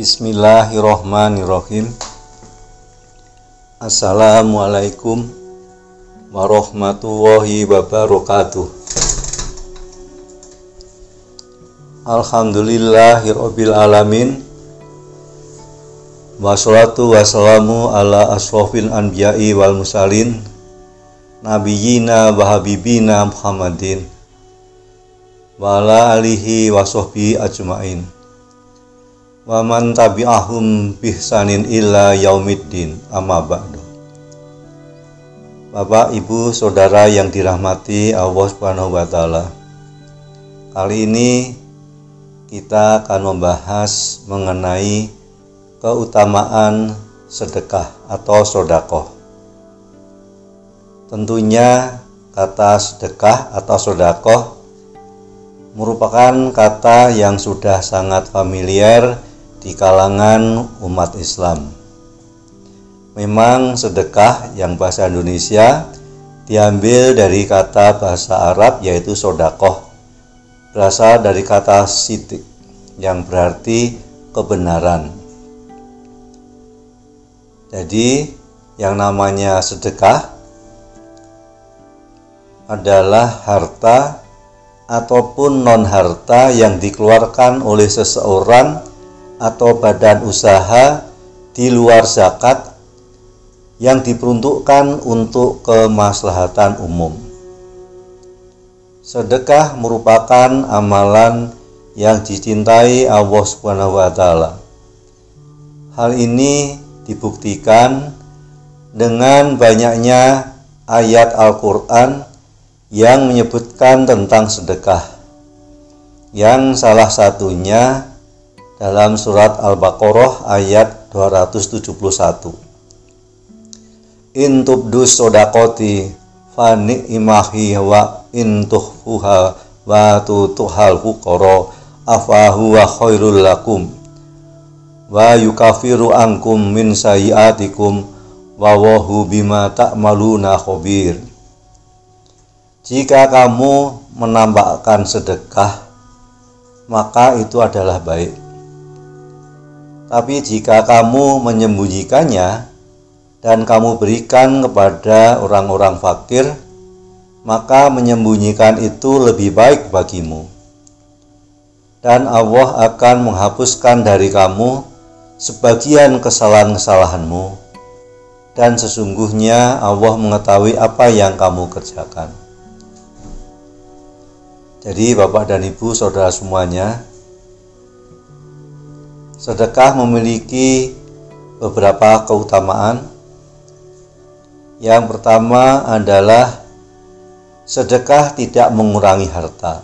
Bismillahirrohmanirrohim Assalamualaikum warahmatullahi wabarakatuh. Alhamdulillahirabbil alamin Wassalatu wassalamu ala asrofil anbiya'i wal musalin Nabiyina wa habibina Muhammadin Wa ala alihi wa ajmain Wa man tabi'ahum bihsanin illa yaumiddin amma ba'du Bapak, Ibu, Saudara yang dirahmati Allah Subhanahu wa taala. Kali ini kita akan membahas mengenai keutamaan sedekah atau sodakoh. Tentunya kata sedekah atau sodakoh merupakan kata yang sudah sangat familiar di kalangan umat Islam. Memang sedekah yang bahasa Indonesia diambil dari kata bahasa Arab yaitu sodakoh berasal dari kata sidik yang berarti kebenaran jadi yang namanya sedekah adalah harta ataupun non harta yang dikeluarkan oleh seseorang atau badan usaha di luar zakat yang diperuntukkan untuk kemaslahatan umum. Sedekah merupakan amalan yang dicintai Allah Subhanahu wa taala. Hal ini dibuktikan dengan banyaknya ayat Al-Quran yang menyebutkan tentang sedekah yang salah satunya dalam surat Al-Baqarah ayat 271 Intubdus sodakoti fani imahi wa intuhfuha wa tutuhal fukoro afahuwa khairul lakum? Wa yukafiru angkum min sayiatikum wa wahu bima ta'maluna khabir. Jika kamu menambahkan sedekah maka itu adalah baik tapi jika kamu menyembunyikannya dan kamu berikan kepada orang-orang fakir maka menyembunyikan itu lebih baik bagimu dan Allah akan menghapuskan dari kamu sebagian kesalahan-kesalahanmu dan sesungguhnya Allah mengetahui apa yang kamu kerjakan. Jadi Bapak dan Ibu Saudara semuanya Sedekah memiliki beberapa keutamaan Yang pertama adalah Sedekah tidak mengurangi harta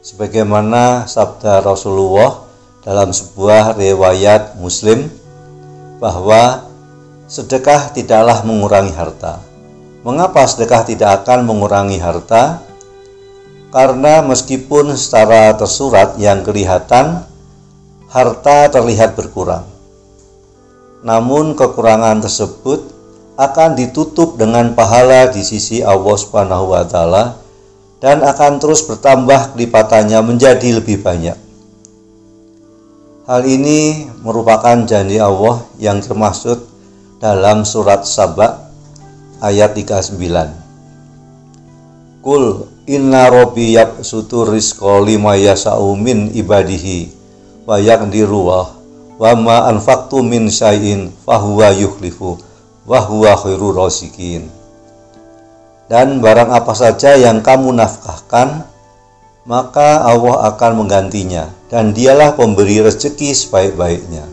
Sebagaimana sabda Rasulullah dalam sebuah riwayat Muslim bahwa sedekah tidaklah mengurangi harta. Mengapa sedekah tidak akan mengurangi harta? Karena meskipun secara tersurat yang kelihatan harta terlihat berkurang. Namun kekurangan tersebut akan ditutup dengan pahala di sisi Allah Subhanahu wa taala dan akan terus bertambah kelipatannya menjadi lebih banyak. Hal ini merupakan janji Allah yang termaksud dalam surat Saba ayat 39. Kul inna robbi yabsutu rizqa lima yasa'u min ibadihi wa yaqdiru wa ma anfaqtu min syai'in fahuwa yukhlifu wa huwa khairur rasikin. Dan barang apa saja yang kamu nafkahkan maka Allah akan menggantinya dan dialah pemberi rezeki sebaik-baiknya.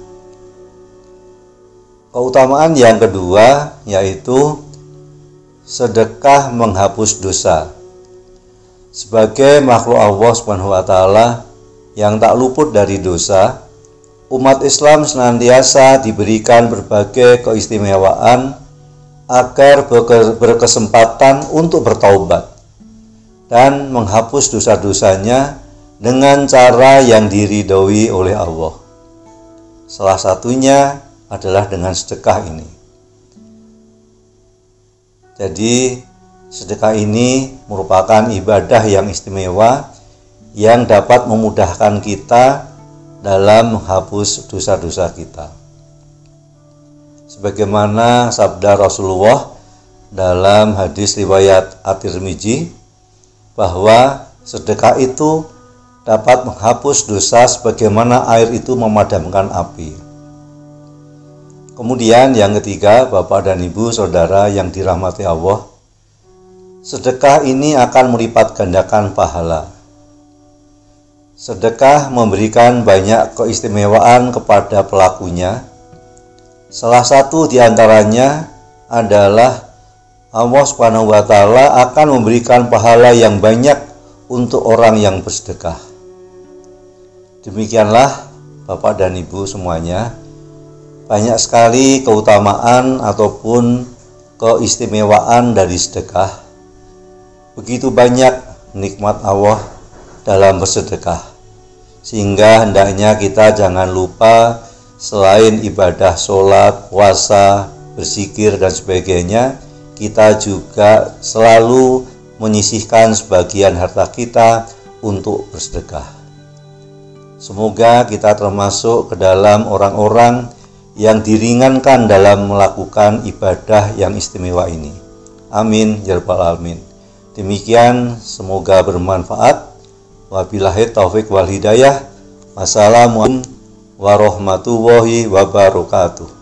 Keutamaan yang kedua yaitu sedekah menghapus dosa. Sebagai makhluk Allah Subhanahu wa taala yang tak luput dari dosa, umat Islam senantiasa diberikan berbagai keistimewaan agar berkesempatan untuk bertaubat dan menghapus dosa-dosanya dengan cara yang diridhoi oleh Allah. Salah satunya adalah dengan sedekah ini. Jadi, sedekah ini merupakan ibadah yang istimewa yang dapat memudahkan kita dalam menghapus dosa-dosa kita. Sebagaimana sabda Rasulullah dalam hadis riwayat At-Tirmizi bahwa sedekah itu dapat menghapus dosa sebagaimana air itu memadamkan api. Kemudian yang ketiga, Bapak dan Ibu, Saudara yang dirahmati Allah, sedekah ini akan melipat gandakan pahala. Sedekah memberikan banyak keistimewaan kepada pelakunya. Salah satu di antaranya adalah Allah Subhanahu wa taala akan memberikan pahala yang banyak untuk orang yang bersedekah. Demikianlah Bapak dan Ibu semuanya, banyak sekali keutamaan ataupun keistimewaan dari sedekah. Begitu banyak nikmat Allah dalam bersedekah. Sehingga hendaknya kita jangan lupa selain ibadah sholat, puasa, bersikir dan sebagainya, kita juga selalu menyisihkan sebagian harta kita untuk bersedekah. Semoga kita termasuk ke dalam orang-orang yang diringankan dalam melakukan ibadah yang istimewa ini. Amin ya rabbal. Demikian semoga bermanfaat. Wabillahi taufik wal hidayah. Wassalamualaikum warahmatullahi wabarakatuh.